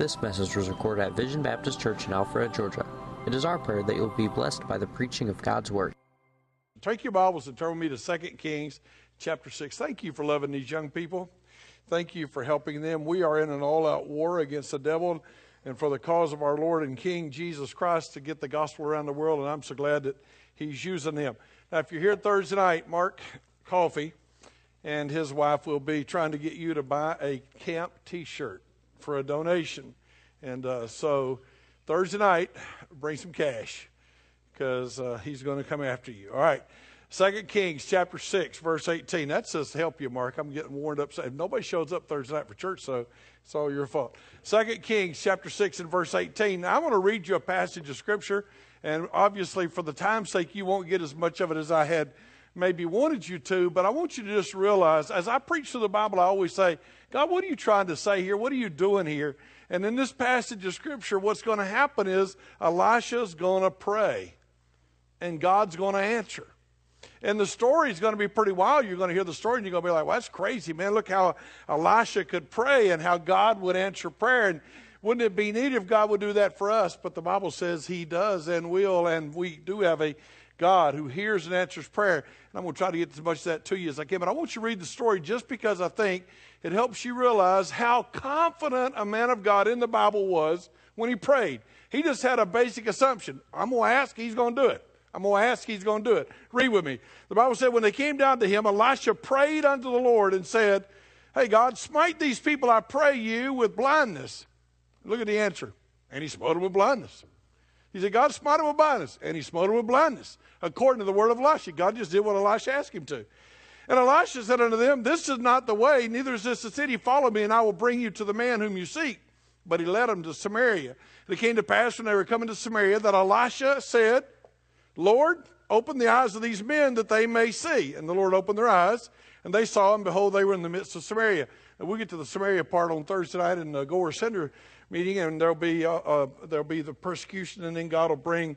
This message was recorded at Vision Baptist Church in Alpharetta, Georgia. It is our prayer that you'll be blessed by the preaching of God's Word. Take your Bibles and turn with me to 2 Kings chapter 6. Thank you for loving these young people. Thank you for helping them. We are in an all out war against the devil and for the cause of our Lord and King Jesus Christ to get the gospel around the world, and I'm so glad that He's using them. Now, if you're here Thursday night, Mark Coffee and his wife will be trying to get you to buy a camp t shirt for a donation. And uh, so Thursday night, bring some cash because uh, he's going to come after you. All right. Second Kings chapter 6, verse 18. That says help you, Mark. I'm getting warned up. If nobody shows up Thursday night for church, so it's all your fault. Second Kings chapter 6 and verse 18. Now, I want to read you a passage of scripture, and obviously for the time's sake, you won't get as much of it as I had maybe wanted you to, but I want you to just realize as I preach through the Bible, I always say, God, what are you trying to say here? What are you doing here? And in this passage of Scripture, what's going to happen is Elisha's going to pray, and God's going to answer. And the story is going to be pretty wild. You're going to hear the story, and you're going to be like, well, that's crazy, man. Look how Elisha could pray and how God would answer prayer. And wouldn't it be neat if God would do that for us? But the Bible says He does and will, and we do have a God who hears and answers prayer. And I'm going to try to get as much of that to you as I can. But I want you to read the story just because I think it helps you realize how confident a man of God in the Bible was when he prayed. He just had a basic assumption I'm going to ask, he's going to do it. I'm going to ask, he's going to do it. Read with me. The Bible said, when they came down to him, Elisha prayed unto the Lord and said, Hey, God, smite these people, I pray you, with blindness. Look at the answer. And he smote them with blindness. He said, God smote him with blindness. And he smote him with blindness, according to the word of Elisha. God just did what Elisha asked him to. And Elisha said unto them, This is not the way, neither is this the city. Follow me, and I will bring you to the man whom you seek. But he led them to Samaria. And it came to pass when they were coming to Samaria that Elisha said, Lord, open the eyes of these men that they may see. And the Lord opened their eyes, and they saw, and behold, they were in the midst of Samaria. And we'll get to the Samaria part on Thursday night in uh, the Goer Center meeting, and there'll be uh, uh, there'll be the persecution, and then God will bring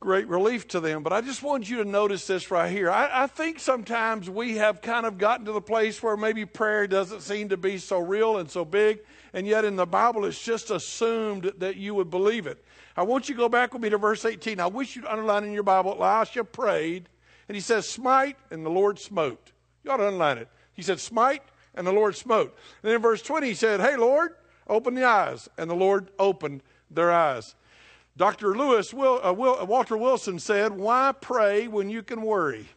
great relief to them. But I just want you to notice this right here. I, I, think sometimes we have kind of gotten to the place where maybe prayer doesn't seem to be so real and so big, and yet in the Bible it's just assumed that you would believe it. I want you to go back with me to verse 18. I wish you'd underline in your Bible, Elisha prayed, and he says, Smite, and the Lord smote. You ought to underline it. He said, Smite, and the Lord smote. And then in verse 20, he said, Hey, Lord, open the eyes. And the Lord opened their eyes. Dr. Lewis Will, uh, Will, uh, Walter Wilson said, Why pray when you can worry?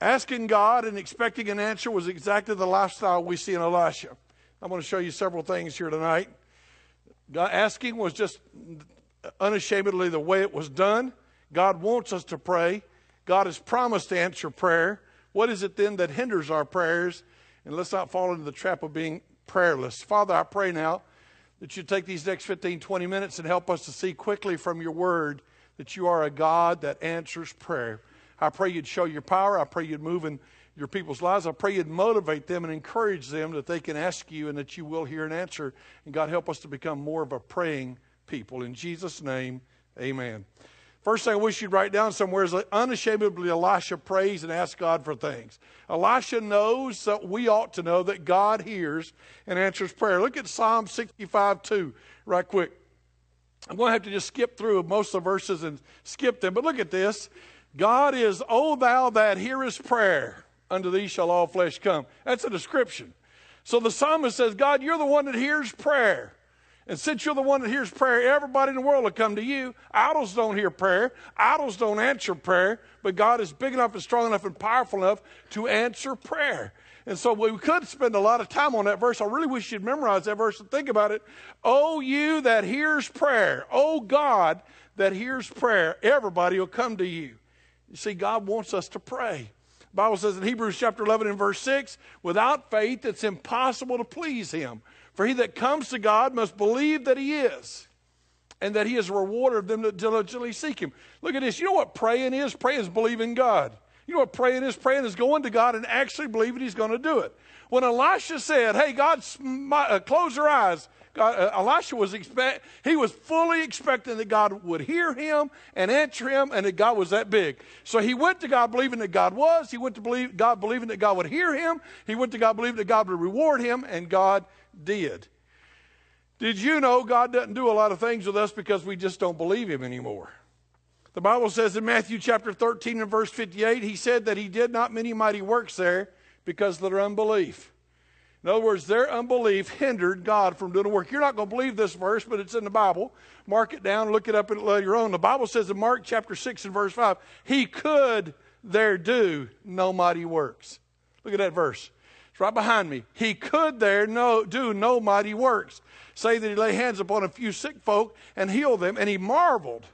Asking God and expecting an answer was exactly the lifestyle we see in Elisha. I'm going to show you several things here tonight. Asking was just unashamedly the way it was done. God wants us to pray. God has promised to answer prayer. What is it then that hinders our prayers? And let's not fall into the trap of being prayerless. Father, I pray now that you take these next 15, 20 minutes and help us to see quickly from your word that you are a God that answers prayer. I pray you'd show your power. I pray you'd move in your people's lives. I pray you'd motivate them and encourage them that they can ask you and that you will hear an answer. And God, help us to become more of a praying people. In Jesus' name, amen. First thing I wish you'd write down somewhere is unashamedly Elisha prays and asks God for things. Elisha knows that we ought to know that God hears and answers prayer. Look at Psalm 65 2 right quick. I'm going to have to just skip through most of the verses and skip them, but look at this. God is, O thou that hearest prayer, unto thee shall all flesh come. That's a description. So the psalmist says, God, you're the one that hears prayer. And since you're the one that hears prayer, everybody in the world will come to you. Idols don't hear prayer. Idols don't answer prayer. But God is big enough and strong enough and powerful enough to answer prayer. And so we could spend a lot of time on that verse. I really wish you'd memorize that verse and think about it. Oh, you that hears prayer. Oh, God that hears prayer. Everybody will come to you. You see, God wants us to pray. The Bible says in Hebrews chapter 11 and verse 6, without faith it's impossible to please him. For he that comes to God must believe that he is, and that he is a rewarder of them that diligently seek him. Look at this. You know what praying is? Praying is believing God. You know what praying is? Praying is going to God and actually believing he's going to do it. When Elisha said, Hey, God, uh, close your eyes, God, uh, Elisha was expect, he was fully expecting that God would hear him and answer him, and that God was that big. So he went to God believing that God was. He went to believe God believing that God would hear him. He went to God believing that God would reward him, and God did. Did you know God doesn't do a lot of things with us because we just don't believe him anymore? The Bible says in Matthew chapter 13 and verse 58, he said that he did not many mighty works there because of their unbelief. In other words, their unbelief hindered God from doing the work. You're not going to believe this verse, but it's in the Bible. Mark it down, look it up later on. The Bible says in Mark chapter 6 and verse 5, he could there do no mighty works. Look at that verse. Right behind me. He could there no, do no mighty works. Say that he lay hands upon a few sick folk and heal them, and he marveled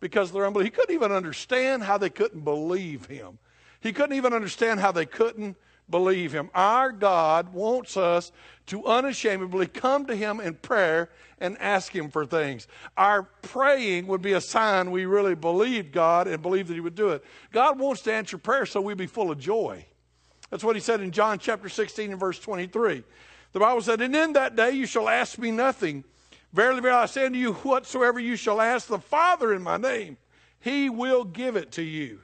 because their unbelief. He couldn't even understand how they couldn't believe him. He couldn't even understand how they couldn't believe him. Our God wants us to unashamedly come to him in prayer and ask him for things. Our praying would be a sign we really believed God and believed that he would do it. God wants to answer prayer so we'd be full of joy. That's what he said in John chapter 16 and verse 23. The Bible said, And in that day you shall ask me nothing. Verily, verily, I say unto you, whatsoever you shall ask the Father in my name, he will give it to you.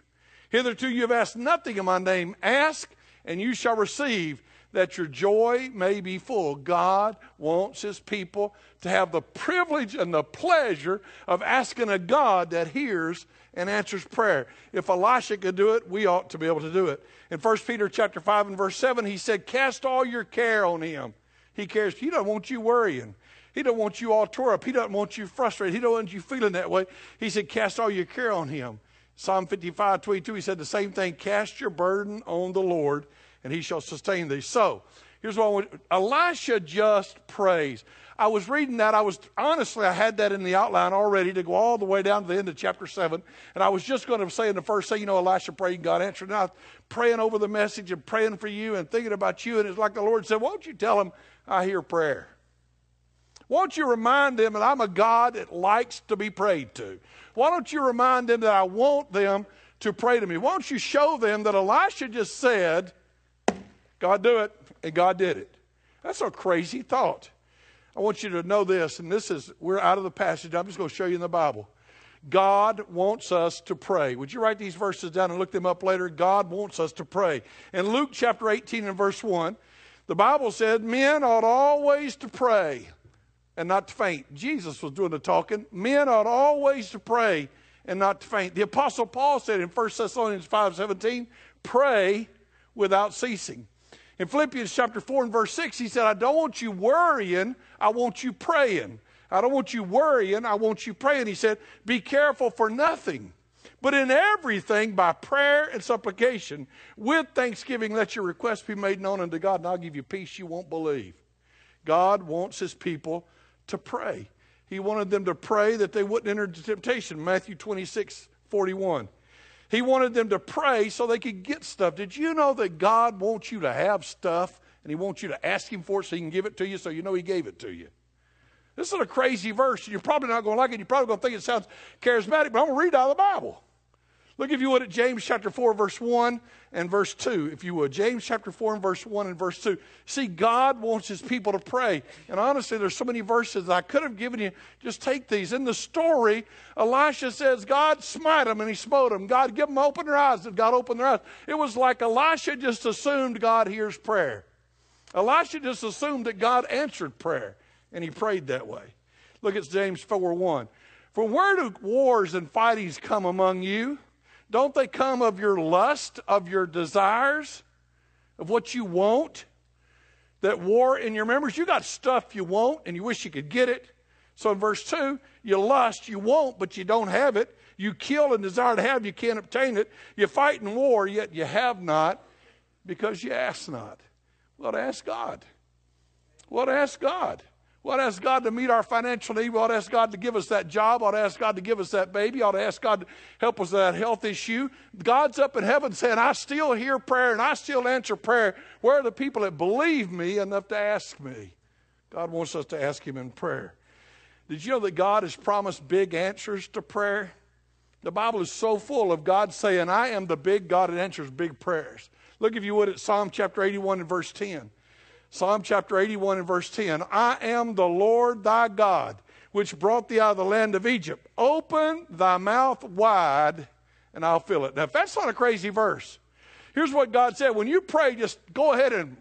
Hitherto you have asked nothing in my name. Ask, and you shall receive, that your joy may be full. God wants his people to have the privilege and the pleasure of asking a God that hears and answers prayer. If Elisha could do it, we ought to be able to do it. In 1 Peter chapter 5 and verse 7, he said, Cast all your care on him. He cares. He doesn't want you worrying. He doesn't want you all tore up. He doesn't want you frustrated. He doesn't want you feeling that way. He said, Cast all your care on him. Psalm 55, 22, he said the same thing Cast your burden on the Lord, and he shall sustain thee. So, here's what I want Elisha just prays. I was reading that. I was honestly, I had that in the outline already to go all the way down to the end of chapter 7. And I was just going to say in the first thing, you know, Elisha prayed, God answered. And I was praying over the message and praying for you and thinking about you. And it's like the Lord said, Won't you tell him I hear prayer? Won't you remind them that I'm a God that likes to be prayed to? Why don't you remind them that I want them to pray to me? Why don't you show them that Elisha just said, God do it, and God did it? That's a crazy thought. I want you to know this, and this is, we're out of the passage. I'm just going to show you in the Bible. God wants us to pray. Would you write these verses down and look them up later? God wants us to pray. In Luke chapter 18 and verse 1, the Bible said, Men ought always to pray and not to faint. Jesus was doing the talking. Men ought always to pray and not to faint. The Apostle Paul said in 1 Thessalonians 5 17, pray without ceasing. In Philippians chapter 4 and verse 6, he said, I don't want you worrying, I want you praying. I don't want you worrying, I want you praying. He said, Be careful for nothing, but in everything by prayer and supplication, with thanksgiving, let your requests be made known unto God, and I'll give you peace you won't believe. God wants his people to pray. He wanted them to pray that they wouldn't enter into temptation. Matthew 26, 41. He wanted them to pray so they could get stuff. Did you know that God wants you to have stuff and He wants you to ask Him for it so He can give it to you so you know He gave it to you? This is a crazy verse. You're probably not going to like it. You're probably going to think it sounds charismatic, but I'm going to read out of the Bible. Look, if you would, at James chapter 4, verse 1 and verse 2, if you would. James chapter 4 and verse 1 and verse 2. See, God wants his people to pray. And honestly, there's so many verses I could have given you. Just take these. In the story, Elisha says, God smite them, and he smote them. God, give them open their eyes, and God opened their eyes. It was like Elisha just assumed God hears prayer. Elisha just assumed that God answered prayer, and he prayed that way. Look at James 4 1. For where do wars and fightings come among you? Don't they come of your lust, of your desires, of what you want? That war in your members, you got stuff you want and you wish you could get it. So in verse 2, you lust, you want, but you don't have it. You kill and desire to have, you can't obtain it. You fight in war, yet you have not because you ask not. Well, ask God. Well, ask God. Ought to ask God to meet our financial need. We ought ask God to give us that job. We ought ask God to give us that baby. We ought ask God to help us with that health issue. God's up in heaven saying, I still hear prayer and I still answer prayer. Where are the people that believe me enough to ask me? God wants us to ask Him in prayer. Did you know that God has promised big answers to prayer? The Bible is so full of God saying, I am the big God that answers big prayers. Look, if you would, at Psalm chapter 81 and verse 10. Psalm chapter 81 and verse 10 I am the Lord thy God, which brought thee out of the land of Egypt. Open thy mouth wide, and I'll fill it. Now, if that's not a crazy verse, here's what God said when you pray, just go ahead and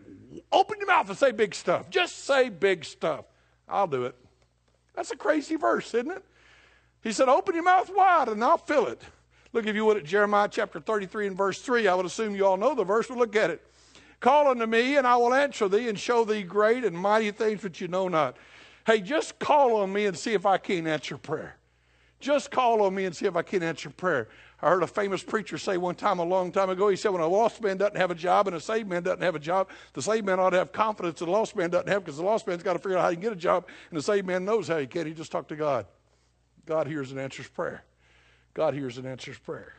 open your mouth and say big stuff. Just say big stuff. I'll do it. That's a crazy verse, isn't it? He said, Open your mouth wide and I'll fill it. Look, if you would, at Jeremiah chapter 33 and verse 3. I would assume you all know the verse, but look at it. Call unto me, and I will answer thee, and show thee great and mighty things which you know not. Hey, just call on me and see if I can't answer prayer. Just call on me and see if I can't answer prayer. I heard a famous preacher say one time a long time ago, he said, when a lost man doesn't have a job and a saved man doesn't have a job, the saved man ought to have confidence that the lost man doesn't have because the lost man's got to figure out how he can get a job, and the saved man knows how he can. He just talk to God. God hears and answers prayer. God hears and answers prayer.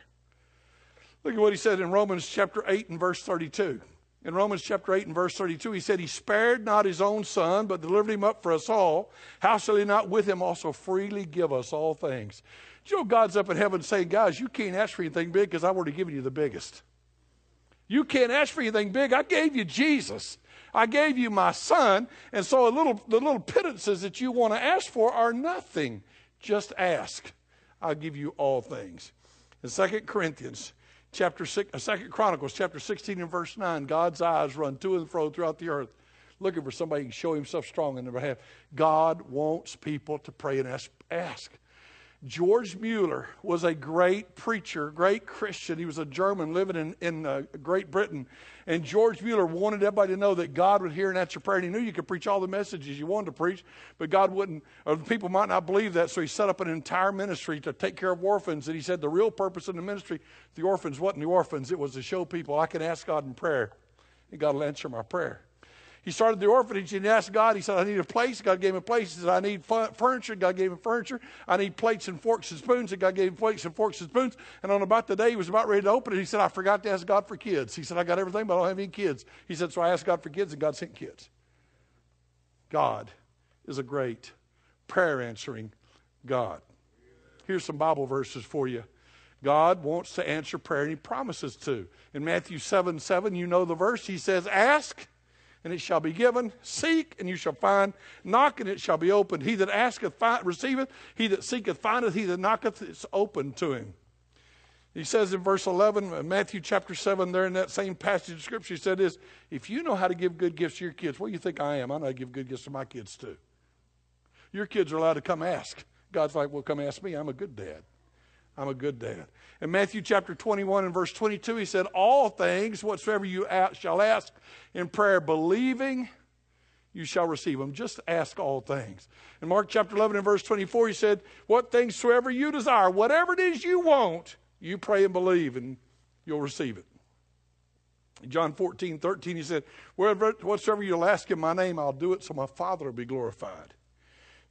Look at what he said in Romans chapter 8 and verse 32. In Romans chapter 8 and verse 32, he said, He spared not his own son, but delivered him up for us all. How shall he not with him also freely give us all things? You know, God's up in heaven saying, Guys, you can't ask for anything big because I've already given you the biggest. You can't ask for anything big. I gave you Jesus. I gave you my son. And so a little, the little pittances that you want to ask for are nothing. Just ask. I'll give you all things. In 2 Corinthians chapter 6, uh, 2 Chronicles chapter 16 and verse 9, God's eyes run to and fro throughout the earth, looking for somebody can show himself strong in their behalf. God wants people to pray and ask. ask. George Mueller was a great preacher, great Christian. He was a German living in, in uh, Great Britain. And George Mueller wanted everybody to know that God would hear and answer prayer. And he knew you could preach all the messages you wanted to preach, but God wouldn't, or people might not believe that. So he set up an entire ministry to take care of orphans. And he said the real purpose of the ministry, the orphans wasn't the orphans, it was to show people I can ask God in prayer, and God will answer my prayer. He started the orphanage and he asked God, he said, I need a place. God gave him a place. He said, I need furniture. God gave him furniture. I need plates and forks and spoons. And God gave him plates and forks and spoons. And on about the day he was about ready to open it, he said, I forgot to ask God for kids. He said, I got everything, but I don't have any kids. He said, So I asked God for kids, and God sent kids. God is a great prayer answering God. Here's some Bible verses for you. God wants to answer prayer, and He promises to. In Matthew 7 7, you know the verse. He says, Ask and it shall be given. Seek, and you shall find. Knock, and it shall be opened. He that asketh find, receiveth. He that seeketh findeth. He that knocketh is open to him. He says in verse 11, uh, Matthew chapter 7, there in that same passage of Scripture, he said this If you know how to give good gifts to your kids, what do you think I am? I know how to give good gifts to my kids too. Your kids are allowed to come ask. God's like, well, come ask me. I'm a good dad. I'm a good dad. In Matthew chapter 21 and verse 22, he said, All things whatsoever you shall ask in prayer, believing, you shall receive them. Just ask all things. In Mark chapter 11 and verse 24, he said, What things soever you desire, whatever it is you want, you pray and believe, and you'll receive it. In John 14, 13, he said, Whatsoever you'll ask in my name, I'll do it so my Father will be glorified.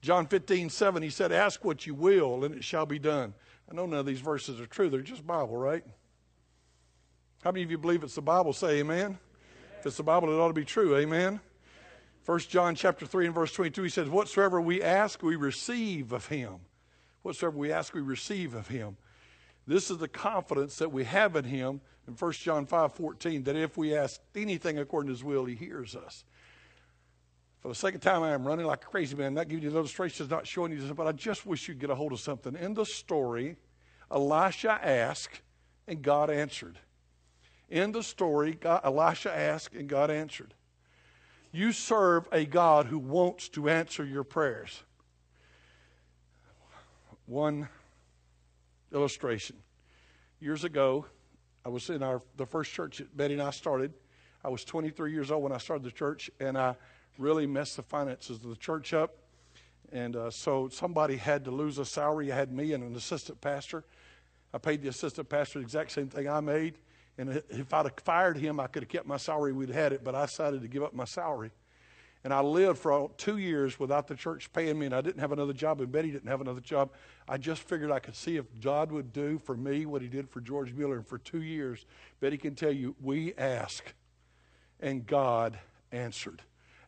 John 15, 7, he said, Ask what you will, and it shall be done. I know none of these verses are true. They're just Bible, right? How many of you believe it's the Bible? Say amen. If it's the Bible, it ought to be true. Amen. First John chapter 3 and verse 22, he says, Whatsoever we ask, we receive of him. Whatsoever we ask, we receive of him. This is the confidence that we have in him in 1 John 5 14, that if we ask anything according to his will, he hears us. For the second time, I am running like a crazy man. Not giving you the illustrations, not showing you this, but I just wish you'd get a hold of something. In the story, Elisha asked, and God answered. In the story, God, Elisha asked, and God answered. You serve a God who wants to answer your prayers. One illustration. Years ago, I was in our the first church that Betty and I started. I was 23 years old when I started the church, and I really messed the finances of the church up. And uh, so somebody had to lose a salary. I had me and an assistant pastor. I paid the assistant pastor the exact same thing I made. And if I'd have fired him, I could have kept my salary. We'd had it, but I decided to give up my salary. And I lived for two years without the church paying me, and I didn't have another job, and Betty didn't have another job. I just figured I could see if God would do for me what he did for George Mueller. And for two years, Betty can tell you, we asked, and God answered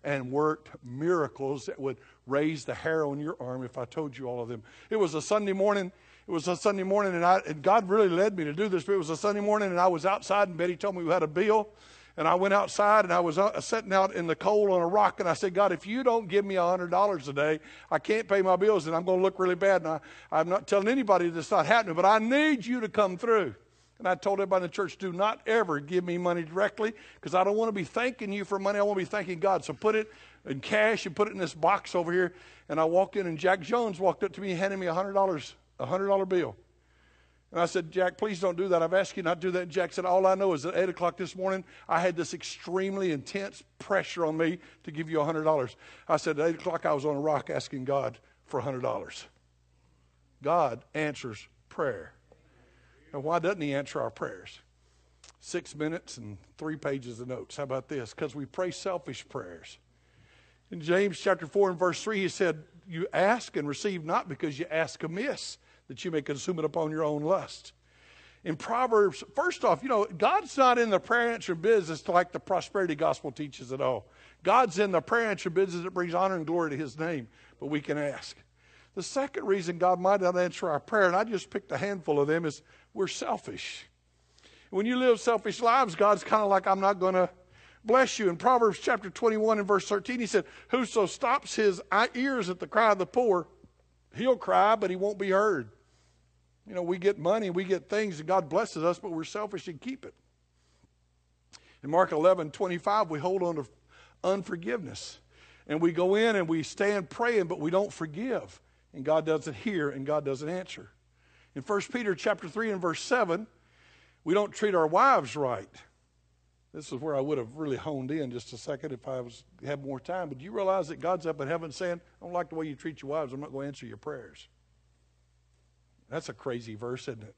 and worked miracles that would raise the hair on your arm if I told you all of them. It was a Sunday morning. It was a Sunday morning, and, I, and God really led me to do this. But it was a Sunday morning, and I was outside, and Betty told me we had a bill. And I went outside and I was uh, sitting out in the cold on a rock and I said, God, if you don't give me $100 a day, I can't pay my bills and I'm going to look really bad. And I, I'm not telling anybody that's not happening, but I need you to come through. And I told everybody in the church, do not ever give me money directly because I don't want to be thanking you for money. I want to be thanking God. So put it in cash and put it in this box over here. And I walked in and Jack Jones walked up to me and handed me a $100, a $100 bill. And I said, Jack, please don't do that. I've asked you not to do that. And Jack said, All I know is at 8 o'clock this morning, I had this extremely intense pressure on me to give you $100. I said, At 8 o'clock, I was on a rock asking God for $100. God answers prayer. And why doesn't He answer our prayers? Six minutes and three pages of notes. How about this? Because we pray selfish prayers. In James chapter 4 and verse 3, he said, You ask and receive not because you ask amiss that you may consume it upon your own lust. In Proverbs, first off, you know, God's not in the prayer answer business like the prosperity gospel teaches at all. God's in the prayer answer business that brings honor and glory to his name, but we can ask. The second reason God might not answer our prayer, and I just picked a handful of them, is we're selfish. When you live selfish lives, God's kind of like, I'm not going to bless you. In Proverbs chapter 21 and verse 13, he said, Whoso stops his ears at the cry of the poor, he'll cry, but he won't be heard. You know, we get money, we get things, and God blesses us, but we're selfish and keep it. In Mark 11, 25, we hold on to unforgiveness. And we go in and we stand praying, but we don't forgive. And God doesn't hear and God doesn't answer. In 1 Peter chapter 3 and verse 7, we don't treat our wives right. This is where I would have really honed in just a second if I was had more time. But do you realize that God's up in heaven saying, I don't like the way you treat your wives, I'm not going to answer your prayers. That's a crazy verse, isn't it?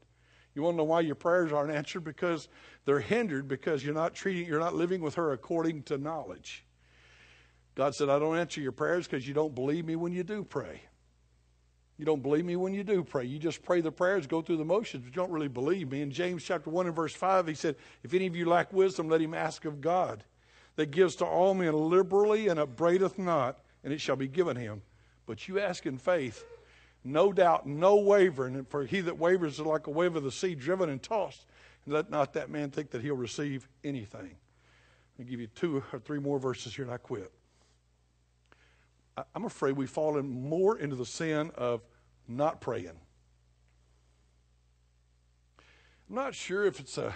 You want to know why your prayers aren't answered? Because they're hindered because you're not treating, you're not living with her according to knowledge. God said, I don't answer your prayers because you don't believe me when you do pray. You don't believe me when you do pray. You just pray the prayers, go through the motions, but you don't really believe me. In James chapter 1 and verse 5, he said, If any of you lack wisdom, let him ask of God, that gives to all men liberally and upbraideth not, and it shall be given him. But you ask in faith, no doubt, no wavering. For he that wavers is like a wave of the sea, driven and tossed. And let not that man think that he'll receive anything. I'll give you two or three more verses here and I quit. I'm afraid we've fallen more into the sin of not praying. I'm not sure if it's a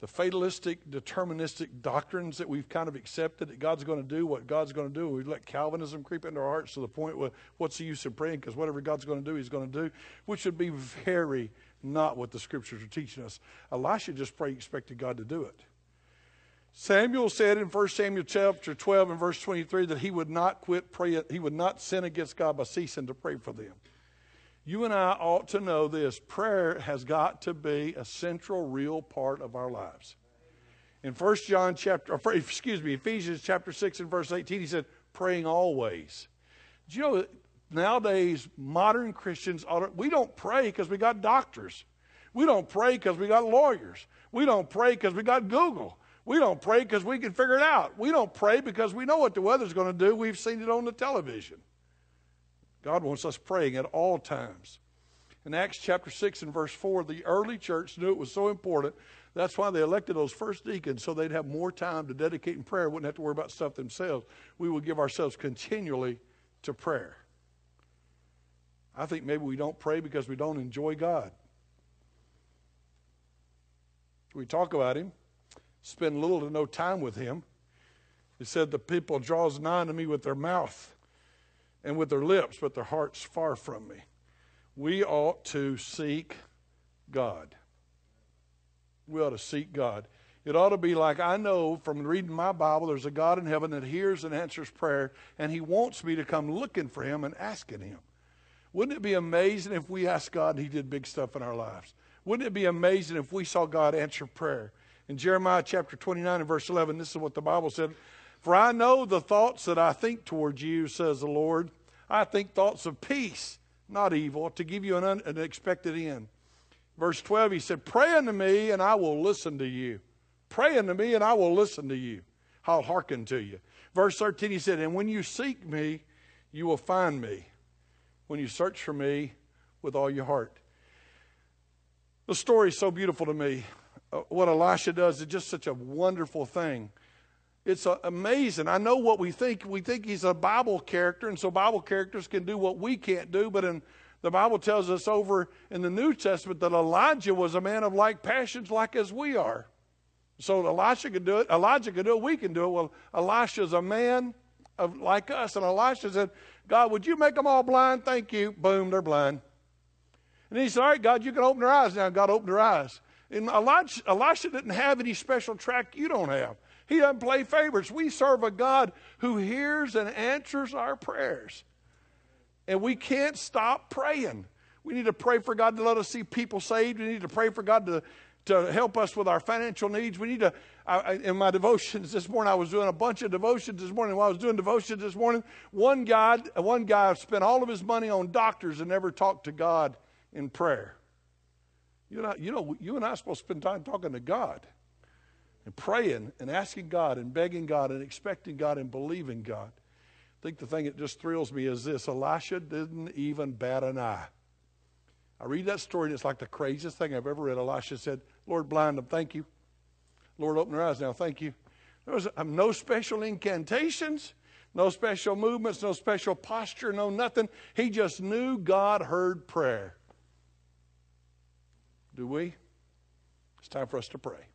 the fatalistic, deterministic doctrines that we've kind of accepted that God's going to do what God's going to do. We've let Calvinism creep into our hearts to the point where what's the use of praying? Because whatever God's going to do, He's going to do, which would be very not what the Scriptures are teaching us. Elisha just prayed, expected God to do it. Samuel said in 1 Samuel chapter 12 and verse 23 that he would not quit praying, he would not sin against God by ceasing to pray for them. You and I ought to know this prayer has got to be a central, real part of our lives. In 1 John chapter, excuse me, Ephesians chapter 6 and verse 18, he said, praying always. Do you know nowadays modern Christians, we don't pray because we got doctors. We don't pray because we got lawyers. We don't pray because we got Google. We don't pray because we can figure it out. We don't pray because we know what the weather's going to do. We've seen it on the television. God wants us praying at all times. In Acts chapter 6 and verse 4, the early church knew it was so important. That's why they elected those first deacons, so they'd have more time to dedicate in prayer, wouldn't have to worry about stuff themselves. We would give ourselves continually to prayer. I think maybe we don't pray because we don't enjoy God. We talk about Him, spend little to no time with Him. He said, The people draws nigh to me with their mouth and with their lips, but their hearts far from me. We ought to seek God. We ought to seek God. It ought to be like I know from reading my Bible, there's a God in heaven that hears and answers prayer, and He wants me to come looking for Him and asking Him. Wouldn't it be amazing if we asked God and He did big stuff in our lives? Wouldn't it be amazing if we saw God answer prayer? In Jeremiah chapter 29 and verse 11, this is what the Bible said For I know the thoughts that I think towards you, says the Lord, I think thoughts of peace, not evil, to give you an unexpected end. Verse 12, he said, Pray unto me, and I will listen to you. Pray unto me, and I will listen to you. I'll hearken to you. Verse 13, he said, And when you seek me, you will find me. When you search for me with all your heart. The story is so beautiful to me. uh, what Elisha does is just such a wonderful thing. It's uh, amazing. I know what we think. We think he's a Bible character, and so Bible characters can do what we can't do. But in the Bible tells us over in the New Testament that Elijah was a man of like passions, like as we are. So Elisha could do it. Elijah could do it. We can do it. Well, Elisha's a man of like us, and Elisha said, "God, would you make them all blind? Thank you." Boom, they're blind. And he said, All right, God, you can open their eyes now. God opened their eyes. And Elijah, Elisha didn't have any special track you don't have. He doesn't play favorites. We serve a God who hears and answers our prayers. And we can't stop praying. We need to pray for God to let us see people saved. We need to pray for God to, to help us with our financial needs. We need to, I, in my devotions this morning, I was doing a bunch of devotions this morning. While I was doing devotions this morning, one guy, one guy spent all of his money on doctors and never talked to God in prayer. You know, you know, you and I are supposed to spend time talking to God and praying and asking God and begging God and expecting God and believing God. I think the thing that just thrills me is this Elisha didn't even bat an eye. I read that story and it's like the craziest thing I've ever read. Elisha said, Lord, blind them, thank you. Lord, open their eyes now, thank you. There was um, no special incantations, no special movements, no special posture, no nothing. He just knew God heard prayer. Do we? It's time for us to pray.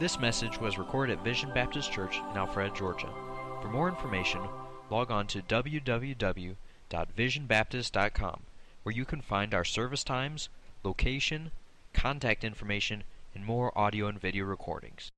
This message was recorded at Vision Baptist Church in Alpharetta, Georgia. For more information, log on to www.visionbaptist.com, where you can find our service times, location, contact information, and more audio and video recordings.